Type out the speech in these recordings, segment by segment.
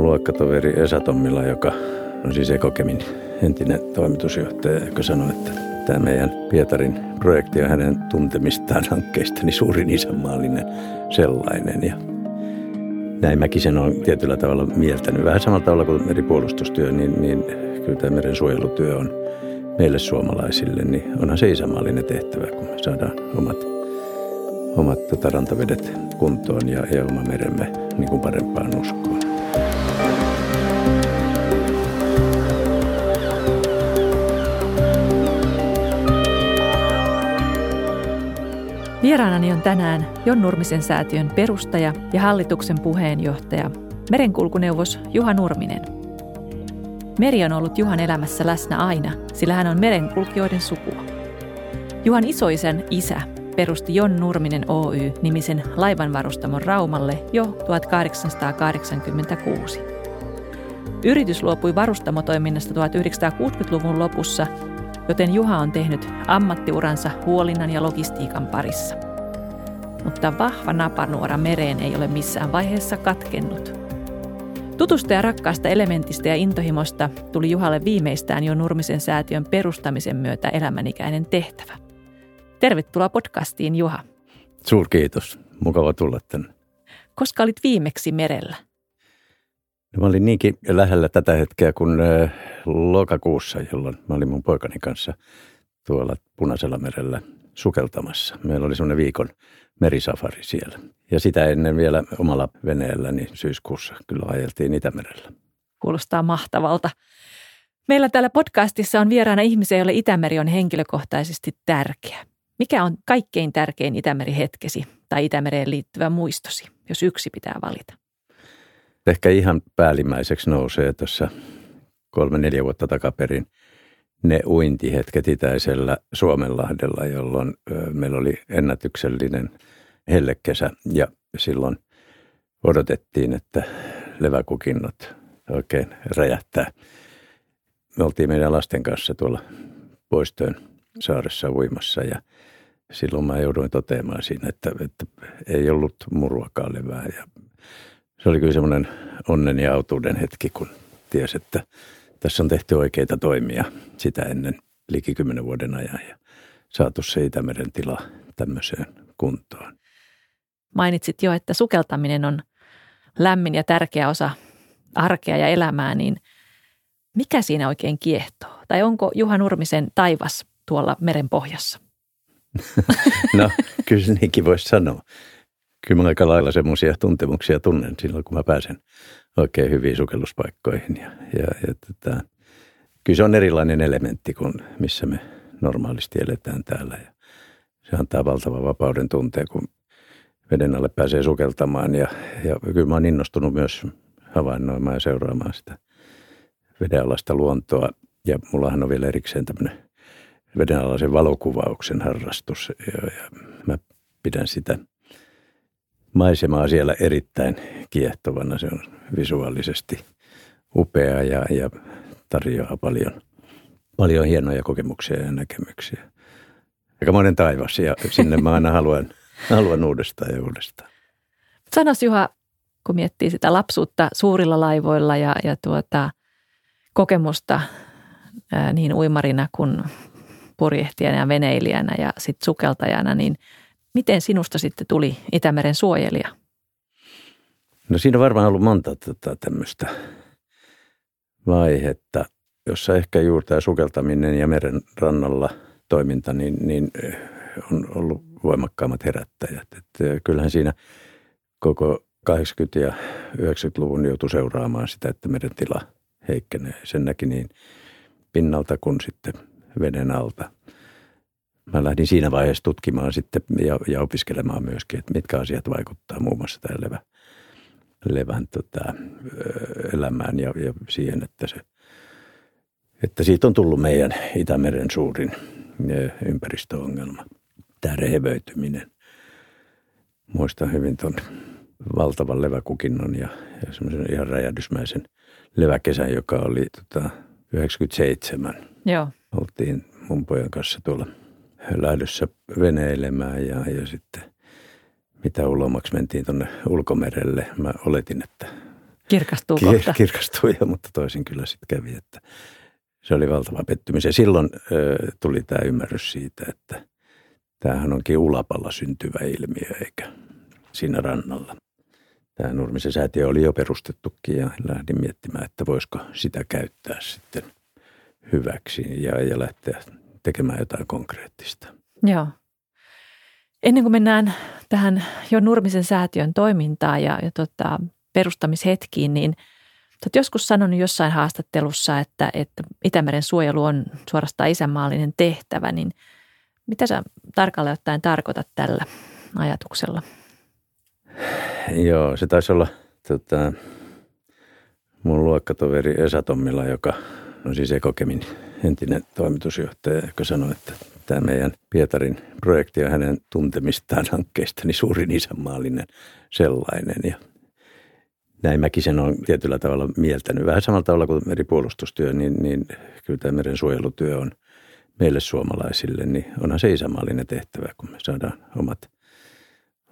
mun luokkatoveri Esa Tommila, joka on siis Ekokemin entinen toimitusjohtaja, joka sanoi, että tämä meidän Pietarin projekti on hänen tuntemistaan hankkeista niin suurin isänmaallinen sellainen. Ja näin mäkin sen on tietyllä tavalla mieltänyt. Vähän samalla tavalla kuin meripuolustustyö, niin, niin kyllä tämä meren suojelutyö on meille suomalaisille, niin onhan se isänmaallinen tehtävä, kun me saadaan omat, omat tota, rantavedet kuntoon ja, ja oma meremme niin kuin parempaan uskoon. Vieraanani on tänään Jon Nurmisen säätiön perustaja ja hallituksen puheenjohtaja, merenkulkuneuvos Juha Nurminen. Meri on ollut Juhan elämässä läsnä aina, sillä hän on merenkulkijoiden sukua. Juhan isoisen isä perusti Jon Nurminen Oy nimisen laivanvarustamon Raumalle jo 1886. Yritys luopui varustamotoiminnasta 1960-luvun lopussa joten Juha on tehnyt ammattiuransa huolinnan ja logistiikan parissa. Mutta vahva napanuora mereen ei ole missään vaiheessa katkennut. Tutusta ja rakkaasta elementistä ja intohimosta tuli Juhalle viimeistään jo Nurmisen säätiön perustamisen myötä elämänikäinen tehtävä. Tervetuloa podcastiin, Juha. Suurkiitos. Mukava tulla tänne. Koska olit viimeksi merellä? Mä olin niinkin lähellä tätä hetkeä kuin lokakuussa, jolloin mä olin mun poikani kanssa tuolla Punaisella merellä sukeltamassa. Meillä oli semmoinen viikon merisafari siellä. Ja sitä ennen vielä omalla veneellä, niin syyskuussa kyllä ajeltiin Itämerellä. Kuulostaa mahtavalta. Meillä täällä podcastissa on vieraana ihmisiä, joille Itämeri on henkilökohtaisesti tärkeä. Mikä on kaikkein tärkein Itämeri-hetkesi tai Itämereen liittyvä muistosi, jos yksi pitää valita? Ehkä ihan päällimmäiseksi nousee tuossa kolme-neljä vuotta takaperin ne uintihetket itäisellä Suomenlahdella, jolloin meillä oli ennätyksellinen hellekesä ja silloin odotettiin, että leväkukinnot oikein räjähtää. Me oltiin meidän lasten kanssa tuolla Poistöön saaressa uimassa ja silloin mä jouduin toteamaan siinä, että, että ei ollut muruakaan levää ja se oli kyllä semmoinen onnen ja autuuden hetki, kun ties, että tässä on tehty oikeita toimia sitä ennen liki kymmenen vuoden ajan ja saatu se Itämeren tila tämmöiseen kuntoon. Mainitsit jo, että sukeltaminen on lämmin ja tärkeä osa arkea ja elämää, niin mikä siinä oikein kiehtoo? Tai onko Juha Nurmisen taivas tuolla meren pohjassa? no, kyllä niinkin voisi sanoa kyllä mä aika lailla semmoisia tuntemuksia tunnen silloin, kun mä pääsen oikein hyviin sukelluspaikkoihin. Ja, ja, ja tätä, kyllä se on erilainen elementti kuin missä me normaalisti eletään täällä. Ja se antaa valtavan vapauden tunteen, kun veden alle pääsee sukeltamaan. Ja, ja kyllä mä oon innostunut myös havainnoimaan ja seuraamaan sitä vedenalaista luontoa. Ja mullahan on vielä erikseen tämmöinen vedenalaisen valokuvauksen harrastus. Ja, ja mä pidän sitä – maisemaa siellä erittäin kiehtovana. Se on visuaalisesti upea ja, ja tarjoaa paljon, paljon hienoja kokemuksia ja näkemyksiä. Aika monen taivas ja sinne mä aina haluan, haluan uudestaan ja uudestaan. Sanos Juha, kun miettii sitä lapsuutta suurilla laivoilla ja, ja tuota, kokemusta ää, niin uimarina kuin purjehtijana ja veneilijänä ja sitten sukeltajana, niin – Miten sinusta sitten tuli Itämeren suojelija? No siinä on varmaan ollut monta tota, tämmöistä vaihetta, jossa ehkä juuri tämä sukeltaminen ja meren rannalla toiminta niin, niin eh, on ollut voimakkaammat herättäjät. Et eh, kyllähän siinä koko 80- ja 90-luvun joutui seuraamaan sitä, että meren tila heikkenee. Sen näki niin pinnalta kuin sitten veden alta – mä lähdin siinä vaiheessa tutkimaan sitten ja, ja opiskelemaan myöskin, että mitkä asiat vaikuttaa muun muassa tähän levä, levän tota, elämään ja, ja siihen, että, se, että siitä on tullut meidän Itämeren suurin ympäristöongelma, tämä rehevöityminen. Muistan hyvin tuon valtavan leväkukinnon ja, ja semmoisen ihan räjähdysmäisen leväkesän, joka oli tota, 97. Joo. Oltiin mun pojan kanssa tuolla – lähdössä veneilemään ja, ja sitten mitä ulomaksi mentiin tuonne ulkomerelle. Mä oletin, että Kirkastuu kir- kohta. kirkastui, ja, mutta toisin kyllä sitten kävi, että se oli valtava pettymys. Ja silloin ö, tuli tämä ymmärrys siitä, että tämähän onkin ulapalla syntyvä ilmiö, eikä siinä rannalla. Tämä Nurmisen säätiö oli jo perustettukin ja lähdin miettimään, että voisiko sitä käyttää sitten hyväksi ja, ja lähteä tekemään jotain konkreettista. Joo. Ennen kuin mennään tähän jo Nurmisen säätiön toimintaan ja, ja tota, perustamishetkiin, niin olet joskus sanonut jossain haastattelussa, että, että Itämeren suojelu on suorastaan isänmaallinen tehtävä, niin mitä sä tarkalleen ottaen tarkoitat tällä ajatuksella? Joo, se taisi olla tota, mun luokkatoveri Esa Tommila, joka on siis Ekokemin entinen toimitusjohtaja, joka sanoi, että tämä meidän Pietarin projekti on hänen tuntemistaan hankkeista niin suurin isänmaallinen sellainen. Ja näin mäkin sen on tietyllä tavalla mieltänyt. Vähän samalla tavalla kuin meripuolustustyö, niin, niin kyllä tämä meren suojelutyö on meille suomalaisille, niin onhan se isänmaallinen tehtävä, kun me saadaan omat,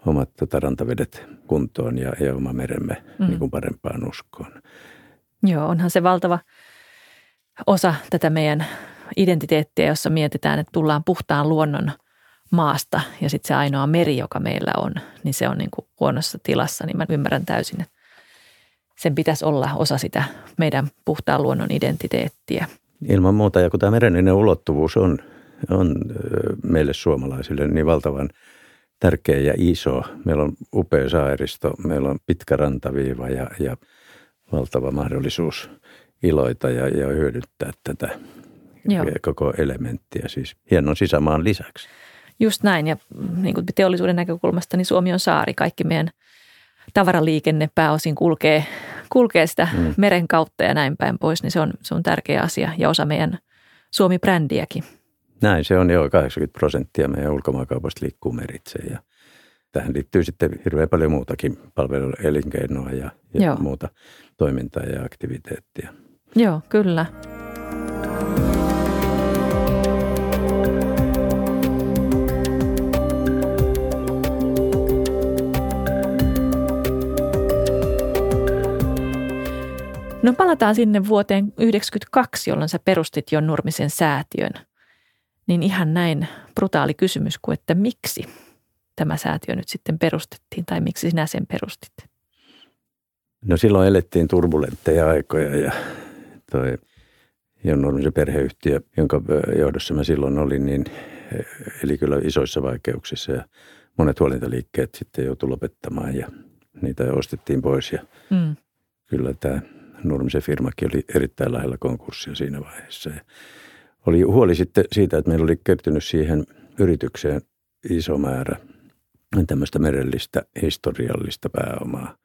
omat tota, rantavedet kuntoon ja, ja oma meremme mm. niin kuin parempaan uskoon. Joo, onhan se valtava osa tätä meidän identiteettiä, jossa mietitään, että tullaan puhtaan luonnon maasta ja sitten se ainoa meri, joka meillä on, niin se on niin kuin huonossa tilassa, niin mä ymmärrän täysin, että sen pitäisi olla osa sitä meidän puhtaan luonnon identiteettiä. Ilman muuta, ja kun tämä mereninen ulottuvuus on, on meille suomalaisille niin valtavan tärkeä ja iso. Meillä on upea saaristo, meillä on pitkä rantaviiva ja, ja valtava mahdollisuus iloita ja, ja hyödyttää tätä Joo. koko elementtiä, siis hienon sisämaan lisäksi. Just näin, ja niin kuin teollisuuden näkökulmasta, niin Suomi on saari. Kaikki meidän tavaraliikenne pääosin kulkee, kulkee sitä mm. meren kautta ja näin päin pois, niin se on, se on tärkeä asia ja osa meidän Suomi-brändiäkin. Näin se on jo 80 prosenttia meidän ulkomaankaupasta liikkuu meritse ja tähän liittyy sitten hirveän paljon muutakin palveluelinkeinoa ja, ja muuta toimintaa ja aktiviteettia. Joo, kyllä. No palataan sinne vuoteen 1992, jolloin sä perustit jo Nurmisen säätiön. Niin ihan näin brutaali kysymys kuin, että miksi tämä säätiö nyt sitten perustettiin tai miksi sinä sen perustit? No silloin elettiin turbulentteja aikoja ja toi Jon Nurmisen perheyhtiö, jonka johdossa mä silloin olin, niin eli kyllä isoissa vaikeuksissa ja monet huolintaliikkeet sitten joutui lopettamaan ja niitä ostettiin pois ja mm. kyllä tämä Nurmisen firmakin oli erittäin lähellä konkurssia siinä vaiheessa. Ja oli huoli sitten siitä, että meillä oli kertynyt siihen yritykseen iso määrä tämmöistä merellistä historiallista pääomaa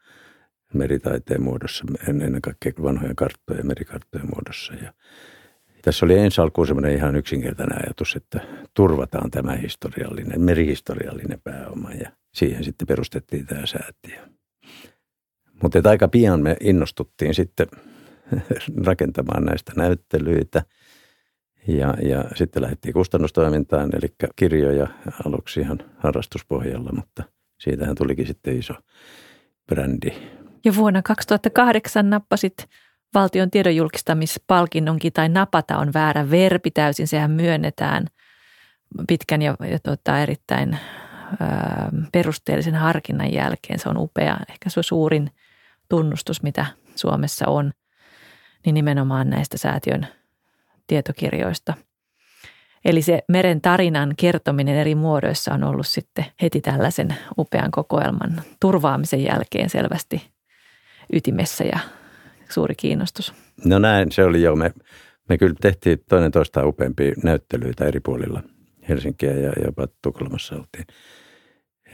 meritaiteen muodossa, ennen kaikkea vanhojen karttojen, merikarttojen muodossa. Ja tässä oli ensi alkuun semmoinen ihan yksinkertainen ajatus, että turvataan tämä historiallinen, merihistoriallinen pääoma ja siihen sitten perustettiin tämä säätiö. Mutta aika pian me innostuttiin sitten rakentamaan näistä näyttelyitä ja, ja sitten lähdettiin kustannustoimintaan, eli kirjoja aluksi ihan harrastuspohjalla, mutta siitähän tulikin sitten iso brändi. Ja vuonna 2008 nappasit valtion tiedonjulkistamispalkinnonkin, tai napata on väärä verbi täysin, sehän myönnetään pitkän ja, ja tota, erittäin ö, perusteellisen harkinnan jälkeen. Se on upea, ehkä se on suurin – tunnustus, mitä Suomessa on, niin nimenomaan näistä säätiön tietokirjoista. Eli se meren tarinan kertominen eri muodoissa on ollut sitten heti tällaisen upean kokoelman turvaamisen jälkeen selvästi ytimessä ja suuri kiinnostus. No näin, se oli jo. Me, me kyllä tehtiin toinen toista upeampia näyttelyitä eri puolilla Helsinkiä ja jopa Tukholmassa oltiin.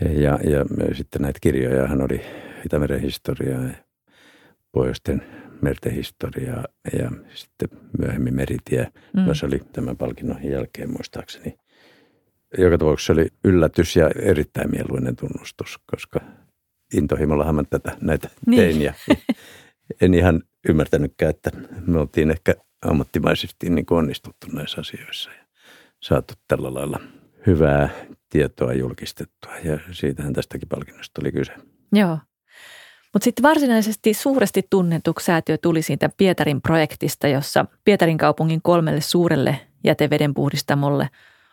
Ja, ja sitten näitä kirjoja hän oli Itämeren historiaa ja pohjoisten merten historiaa ja sitten myöhemmin Meritie, mm. jossa oli tämän palkinnon jälkeen muistaakseni. Joka tapauksessa oli yllätys ja erittäin mieluinen tunnustus, koska intohimollahan mä tätä, näitä niin. tein ja en ihan ymmärtänytkään, että me oltiin ehkä ammattimaisesti niin kuin onnistuttu näissä asioissa ja saatu tällä lailla hyvää tietoa julkistettua ja siitähän tästäkin palkinnosta oli kyse. Joo. Mutta sitten varsinaisesti suuresti tunnetuksi säätiö tuli siitä Pietarin projektista, jossa Pietarin kaupungin kolmelle suurelle jätevedenpuhdistamolle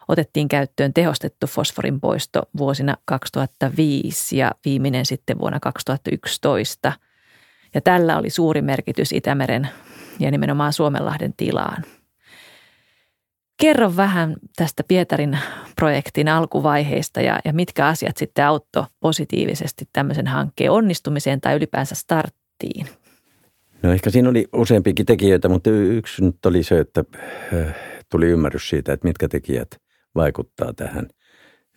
otettiin käyttöön tehostettu fosforin poisto vuosina 2005 ja viimeinen sitten vuonna 2011. Ja tällä oli suuri merkitys Itämeren ja nimenomaan Suomenlahden tilaan. Kerro vähän tästä Pietarin projektin alkuvaiheista ja, ja mitkä asiat sitten auttoi positiivisesti tämmöisen hankkeen onnistumiseen tai ylipäänsä starttiin? No ehkä siinä oli useampikin tekijöitä, mutta yksi nyt oli se, että äh, tuli ymmärrys siitä, että mitkä tekijät vaikuttaa tähän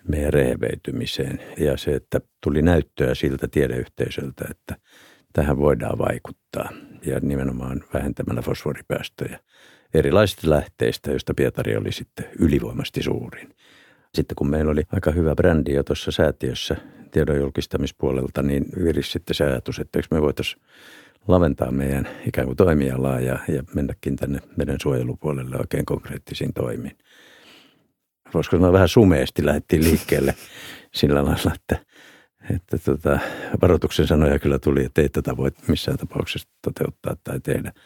meidän rehevöitymiseen. Ja se, että tuli näyttöä siltä tiedeyhteisöltä, että tähän voidaan vaikuttaa ja nimenomaan vähentämällä fosforipäästöjä erilaisista lähteistä, joista Pietari oli sitten ylivoimasti suurin. Sitten kun meillä oli aika hyvä brändi jo tuossa säätiössä tiedon julkistamispuolelta, niin viris sitten se ajatus, että me voitaisiin laventaa meidän ikään kuin toimialaa ja, ja mennäkin tänne meidän suojelupuolelle oikein konkreettisiin toimiin. Voisiko sanoa vähän sumeesti lähdettiin liikkeelle sillä lailla, että, että tota, varoituksen sanoja kyllä tuli, että ei tätä voi missään tapauksessa toteuttaa tai tehdä –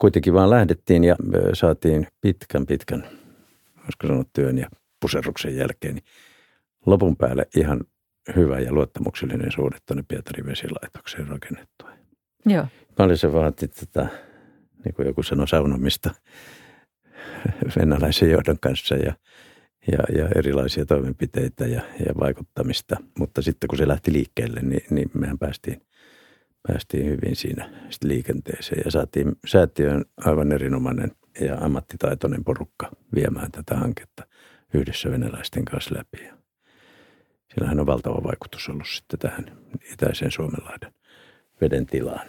kuitenkin vaan lähdettiin ja saatiin pitkän, pitkän, voisiko sanoa työn ja puserruksen jälkeen, niin lopun päälle ihan hyvä ja luottamuksellinen suhde tuonne Pietarin vesilaitokseen rakennettua. Joo. Paljon se vaati tätä, niin kuin joku sanoi, saunomista venäläisen johdon kanssa ja, ja, ja erilaisia toimenpiteitä ja, ja vaikuttamista. Mutta sitten kun se lähti liikkeelle, niin, niin mehän päästiin päästiin hyvin siinä liikenteeseen ja saatiin säätiön aivan erinomainen ja ammattitaitoinen porukka viemään tätä hanketta yhdessä venäläisten kanssa läpi. Ja sillähän on valtava vaikutus ollut sitten tähän itäiseen Suomenlahden veden tilaan.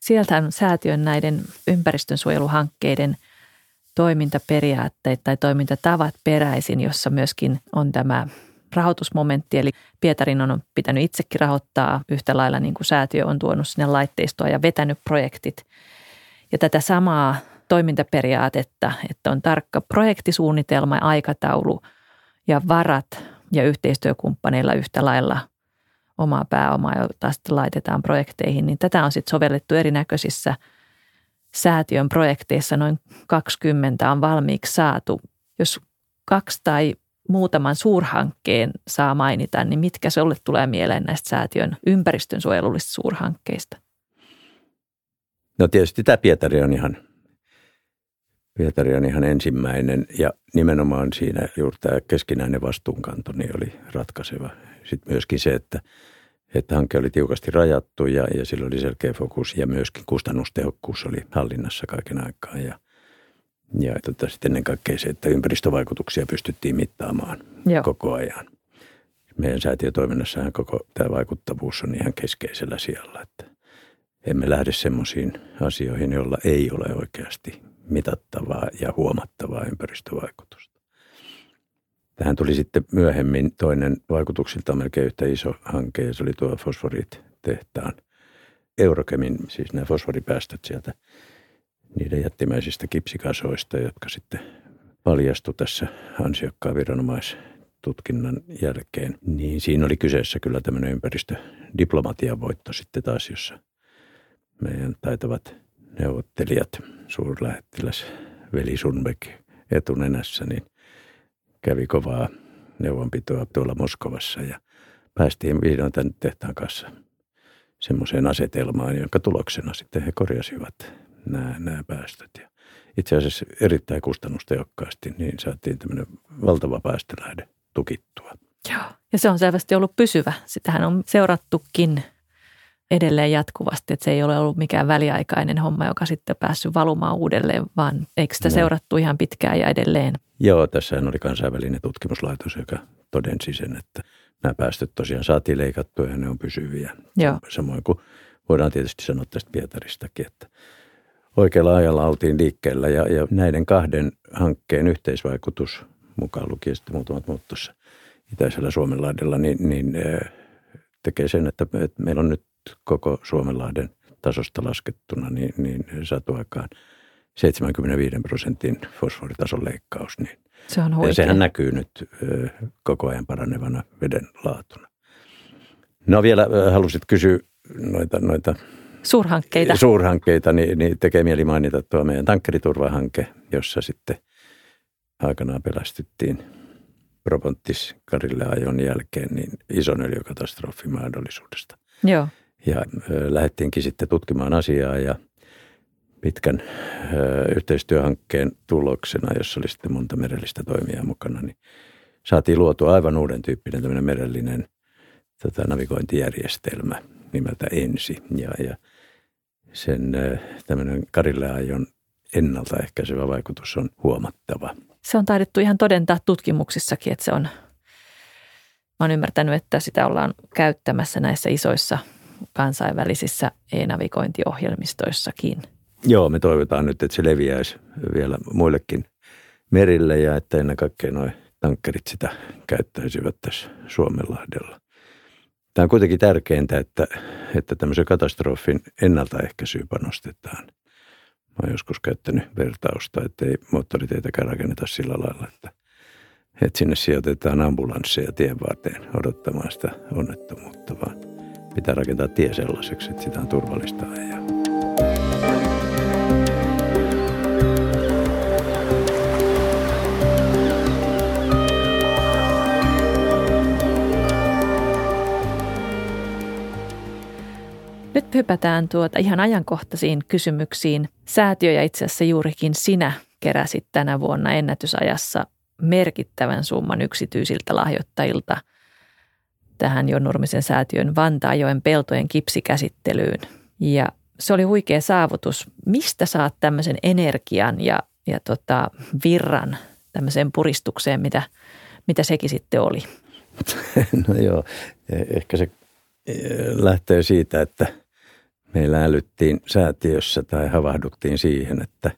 Sieltä säätiön näiden ympäristönsuojeluhankkeiden toimintaperiaatteet tai toimintatavat peräisin, jossa myöskin on tämä rahoitusmomentti, eli Pietarin on pitänyt itsekin rahoittaa yhtä lailla niin kuin säätiö on tuonut sinne laitteistoa ja vetänyt projektit. Ja tätä samaa toimintaperiaatetta, että on tarkka projektisuunnitelma, aikataulu ja varat ja yhteistyökumppaneilla yhtä lailla omaa pääomaa, jota sitten laitetaan projekteihin, niin tätä on sitten sovellettu erinäköisissä säätiön projekteissa. Noin 20 on valmiiksi saatu. Jos kaksi tai muutaman suurhankkeen saa mainita, niin mitkä se tulee mieleen näistä säätiön ympäristönsuojelullisista suurhankkeista? No tietysti tämä Pietari on ihan, Pietari on ihan ensimmäinen ja nimenomaan siinä juuri tämä keskinäinen vastuunkanto niin oli ratkaiseva. Sitten myöskin se, että, että hanke oli tiukasti rajattu ja, ja sillä oli selkeä fokus ja myöskin kustannustehokkuus oli hallinnassa kaiken aikaa ja – ja tota, sitten ennen kaikkea se, että ympäristövaikutuksia pystyttiin mittaamaan Joo. koko ajan. Meidän säätiötoiminnassahan koko tämä vaikuttavuus on ihan keskeisellä sijalla, että emme lähde semmoisiin asioihin, joilla ei ole oikeasti mitattavaa ja huomattavaa ympäristövaikutusta. Tähän tuli sitten myöhemmin toinen vaikutuksilta melkein yhtä iso hanke ja se oli tuo fosforit-tehtaan Eurokemin, siis nämä fosforipäästöt sieltä – niiden jättimäisistä kipsikasoista, jotka sitten paljastu tässä ansiokkaan viranomaistutkinnan jälkeen. Niin siinä oli kyseessä kyllä tämmöinen ympäristödiplomatian voitto sitten taas, jossa meidän taitavat neuvottelijat, suurlähettiläs Veli Sunbeck etunenässä, niin kävi kovaa neuvonpitoa tuolla Moskovassa ja päästiin vihdoin tämän tehtaan kanssa semmoiseen asetelmaan, jonka tuloksena sitten he korjasivat nämä, nämä päästöt. Ja itse asiassa erittäin kustannustehokkaasti, niin saatiin tämmöinen valtava päästölähde tukittua. Joo, ja se on selvästi ollut pysyvä. Sitähän on seurattukin edelleen jatkuvasti, että se ei ole ollut mikään väliaikainen homma, joka sitten päässyt valumaan uudelleen, vaan eikö sitä no. seurattu ihan pitkään ja edelleen? Joo, tässä oli kansainvälinen tutkimuslaitos, joka todensi sen, että nämä päästöt tosiaan saatiin leikattua ja ne on pysyviä. Joo. Samoin kuin voidaan tietysti sanoa tästä Pietaristakin, että oikealla ajalla oltiin liikkeellä ja, ja näiden kahden hankkeen yhteisvaikutus, mukaan lukien sitten muutamat muut tuossa itäisellä Suomenlahdella, niin, niin tekee sen, että, että meillä on nyt koko Suomenlahden tasosta laskettuna niin, niin saatu aikaan 75 prosentin fosforitason leikkaus. Niin Se on ja sehän näkyy nyt koko ajan paranevana veden laatuna. No vielä äh, halusit kysyä noita, noita Suurhankkeita. suurhankkeita, niin, niin tekee mieli mainita tuo meidän tankkeriturvahanke, jossa sitten aikanaan pelästyttiin Propontis Karille ajon jälkeen niin ison öljykatastrofin mahdollisuudesta. Joo. Ja lähdettiinkin sitten tutkimaan asiaa ja pitkän yhteistyöhankkeen tuloksena, jossa oli sitten monta merellistä toimijaa mukana, niin saatiin luotua aivan uuden tyyppinen tämmöinen merellinen tota, navigointijärjestelmä nimeltä Ensi. Ja, ja sen tämmöinen Karille ajon ennaltaehkäisevä vaikutus on huomattava. Se on taidettu ihan todentaa tutkimuksissakin, että se on, mä oon ymmärtänyt, että sitä ollaan käyttämässä näissä isoissa kansainvälisissä e-navigointiohjelmistoissakin. Joo, me toivotaan nyt, että se leviäisi vielä muillekin merille ja että ennen kaikkea nuo tankkerit sitä käyttäisivät tässä Suomenlahdella. Tämä on kuitenkin tärkeintä, että, että tämmöisen katastrofin ennaltaehkäisyyn panostetaan. Mä oon joskus käyttänyt vertausta, että ei moottoriteitä rakenneta sillä lailla, että, että sinne sijoitetaan ambulansseja tien varteen odottamaan sitä onnettomuutta, vaan pitää rakentaa tie sellaiseksi, että sitä on turvallista ajaa. Nyt hypätään tuota ihan ajankohtaisiin kysymyksiin. Säätiö ja itse asiassa juurikin sinä keräsit tänä vuonna ennätysajassa merkittävän summan yksityisiltä lahjoittajilta tähän Jo Nurmisen säätiön Vantaajoen peltojen kipsikäsittelyyn. Ja se oli huikea saavutus. Mistä saat tämmöisen energian ja, ja tota virran tämmöiseen puristukseen, mitä, mitä sekin sitten oli? No joo, ehkä se eh, lähtee siitä, että meillä älyttiin säätiössä tai havahduttiin siihen, että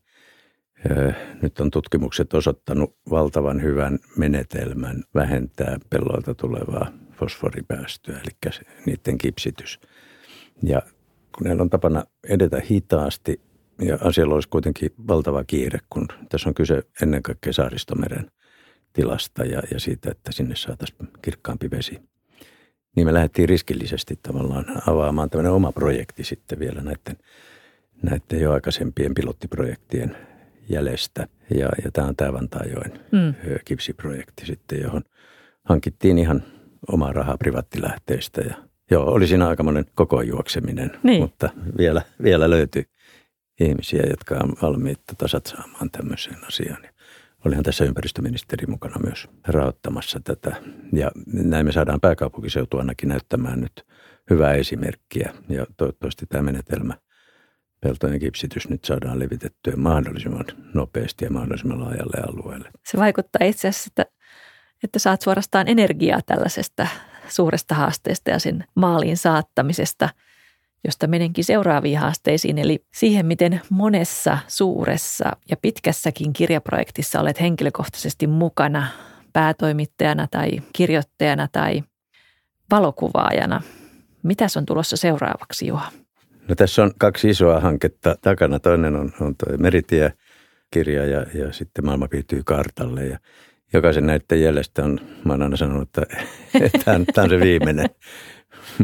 ö, nyt on tutkimukset osoittanut valtavan hyvän menetelmän vähentää pelloilta tulevaa fosforipäästöä, eli niiden kipsitys. Ja kun näillä on tapana edetä hitaasti ja asialla olisi kuitenkin valtava kiire, kun tässä on kyse ennen kaikkea saaristomeren tilasta ja, ja siitä, että sinne saataisiin kirkkaampi vesi. Niin me lähdettiin riskillisesti tavallaan avaamaan tämmöinen oma projekti sitten vielä näiden, näiden jo aikaisempien pilottiprojektien jäljestä. Ja, ja tämä on tämä Vantaajoen Mm. kipsiprojekti sitten, johon hankittiin ihan omaa rahaa privaattilähteistä. Ja, joo, oli siinä aikamoinen koko juokseminen, Niin. mutta vielä, vielä löytyi ihmisiä, jotka on valmiita tasatsaamaan tämmöiseen asiaan. Ja Olihan tässä ympäristöministeri mukana myös rahoittamassa tätä. Ja näin me saadaan pääkaupunkiseutu ainakin näyttämään nyt hyvää esimerkkiä. Ja toivottavasti tämä menetelmä, peltojen kipsitys, nyt saadaan levitettyä mahdollisimman nopeasti ja mahdollisimman laajalle alueelle. Se vaikuttaa itse asiassa, että, että saat suorastaan energiaa tällaisesta suuresta haasteesta ja sen maaliin saattamisesta, josta menenkin seuraaviin haasteisiin, eli siihen, miten monessa suuressa ja pitkässäkin kirjaprojektissa olet henkilökohtaisesti mukana päätoimittajana tai kirjoittajana tai valokuvaajana. Mitäs on tulossa seuraavaksi, Juha? No tässä on kaksi isoa hanketta takana. Toinen on, on tuo Meritie-kirja ja, ja sitten maailma piirtyy kartalle. Ja jokaisen näiden jäljestä on, mä oon aina sanonut, että tämä on, tämä on se viimeinen.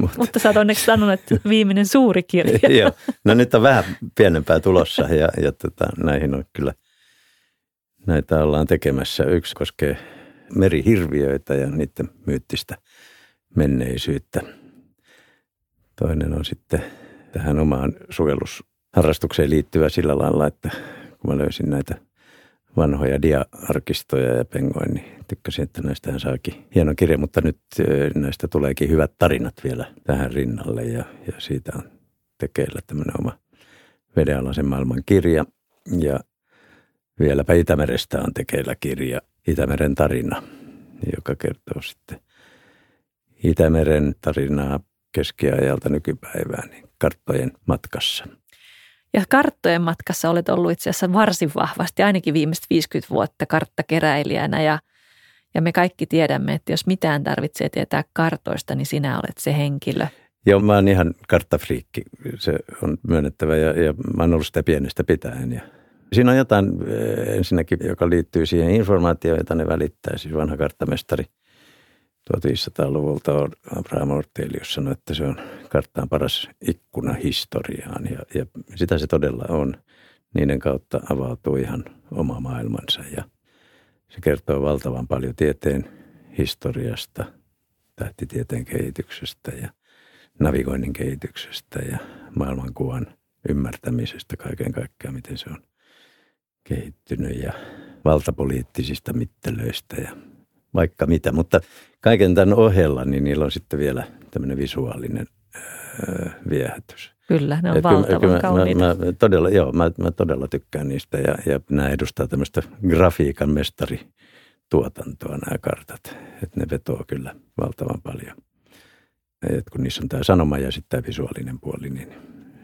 Mutta Mutta sä oot onneksi sanonut, että viimeinen suuri kirja. Joo, no nyt on vähän pienempää tulossa ja, ja tota, näihin on kyllä, näitä ollaan tekemässä. Yksi koskee merihirviöitä ja niiden myyttistä menneisyyttä. Toinen on sitten tähän omaan suojelusharrastukseen liittyvä sillä lailla, että kun mä löysin näitä vanhoja dia-arkistoja ja pengoin, niin tykkäsin, että näistähän saakin hieno kirja, mutta nyt näistä tuleekin hyvät tarinat vielä tähän rinnalle ja, ja siitä on tekeillä tämmöinen oma vedenalaisen maailman kirja ja vieläpä Itämerestä on tekeillä kirja Itämeren tarina, joka kertoo sitten Itämeren tarinaa keskiajalta nykypäivään niin karttojen matkassa. Ja karttojen matkassa olet ollut itse asiassa varsin vahvasti, ainakin viimeiset 50 vuotta karttakeräilijänä ja, ja me kaikki tiedämme, että jos mitään tarvitsee tietää kartoista, niin sinä olet se henkilö. Joo, mä oon ihan karttafriikki, se on myönnettävä ja, ja mä oon ollut sitä pienestä pitäen. Ja siinä on jotain eh, ensinnäkin, joka liittyy siihen informaatioon, jota ne välittää. Siis vanha karttamestari 1500-luvulta Abraham Ortelius sanoi, että se on karttaan paras ikkuna historiaan ja, ja sitä se todella on. Niiden kautta avautuu ihan oma maailmansa ja se kertoo valtavan paljon tieteen historiasta, tähtitieteen kehityksestä ja navigoinnin kehityksestä ja maailmankuvan ymmärtämisestä kaiken kaikkiaan, miten se on kehittynyt ja valtapoliittisista mittelöistä ja vaikka mitä. Mutta kaiken tämän ohella, niin niillä on sitten vielä tämmöinen visuaalinen öö, viehätys. Kyllä, ne on Et valtavan kyllä, kauniita. Mä, mä, todella, joo, mä, mä todella tykkään niistä ja, ja nämä edustaa tämmöistä grafiikan mestari tuotantoa nämä kartat. Että ne vetoo kyllä valtavan paljon. Et kun niissä on tämä sanoma ja sitten tämä visuaalinen puoli, niin,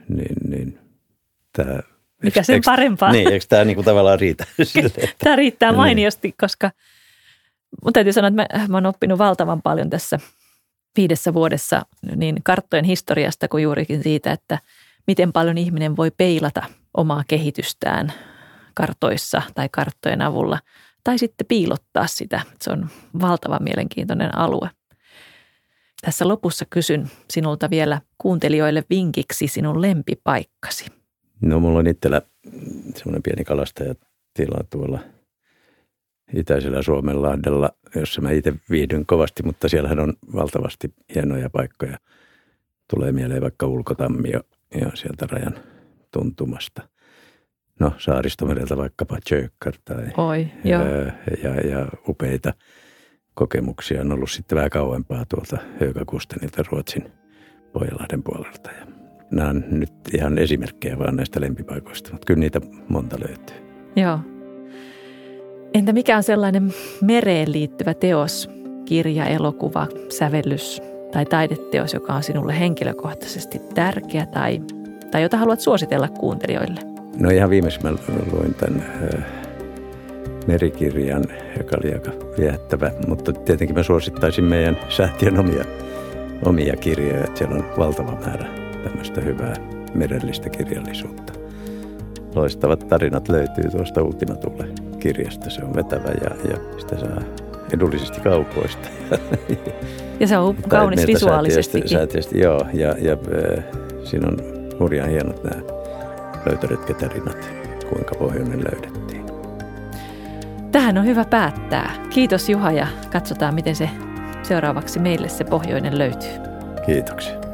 niin, niin tämä mikä sen parempaa. Niin, eikö tämä niinku tavallaan riitä? tämä riittää niin. mainiosti, koska mun täytyy sanoa, että mä, mä oon oppinut valtavan paljon tässä viidessä vuodessa niin karttojen historiasta kuin juurikin siitä, että miten paljon ihminen voi peilata omaa kehitystään kartoissa tai karttojen avulla tai sitten piilottaa sitä. Se on valtavan mielenkiintoinen alue. Tässä lopussa kysyn sinulta vielä kuuntelijoille vinkiksi sinun lempipaikkasi. No mulla on itsellä semmoinen pieni kalastajatila tuolla itäisellä Suomenlahdella, jossa mä itse viihdyn kovasti, mutta siellähän on valtavasti hienoja paikkoja. Tulee mieleen vaikka Ulkotammi ja, sieltä rajan tuntumasta. No saaristomereltä vaikkapa Tjökkar tai Oi, ja, ja, ja upeita kokemuksia on ollut sitten vähän kauempaa tuolta Högakustenilta Ruotsin Pohjanlahden puolelta. Ja nämä on nyt ihan esimerkkejä vaan näistä lempipaikoista, mutta kyllä niitä monta löytyy. Joo. Entä mikä on sellainen mereen liittyvä teos, kirja, elokuva, sävellys tai taideteos, joka on sinulle henkilökohtaisesti tärkeä tai, tai jota haluat suositella kuuntelijoille? No ihan viimeksi luin tämän äh, merikirjan, joka oli aika viehättävä, mutta tietenkin mä suosittaisin meidän säätiön omia, omia kirjoja, että siellä on valtava määrä tämmöistä hyvää merellistä kirjallisuutta. Loistavat tarinat löytyy tuosta Ultima Tule kirjasta. Se on vetävä ja, ja sitä saa edullisesti kaupoista. Ja se on kaunis visuaalisesti. Säätiöstä, joo, ja, ja äh, siinä on hurjan hienot nämä löytöretketarinat, kuinka pohjoinen löydettiin. Tähän on hyvä päättää. Kiitos Juha ja katsotaan, miten se seuraavaksi meille se pohjoinen löytyy. Kiitoksia.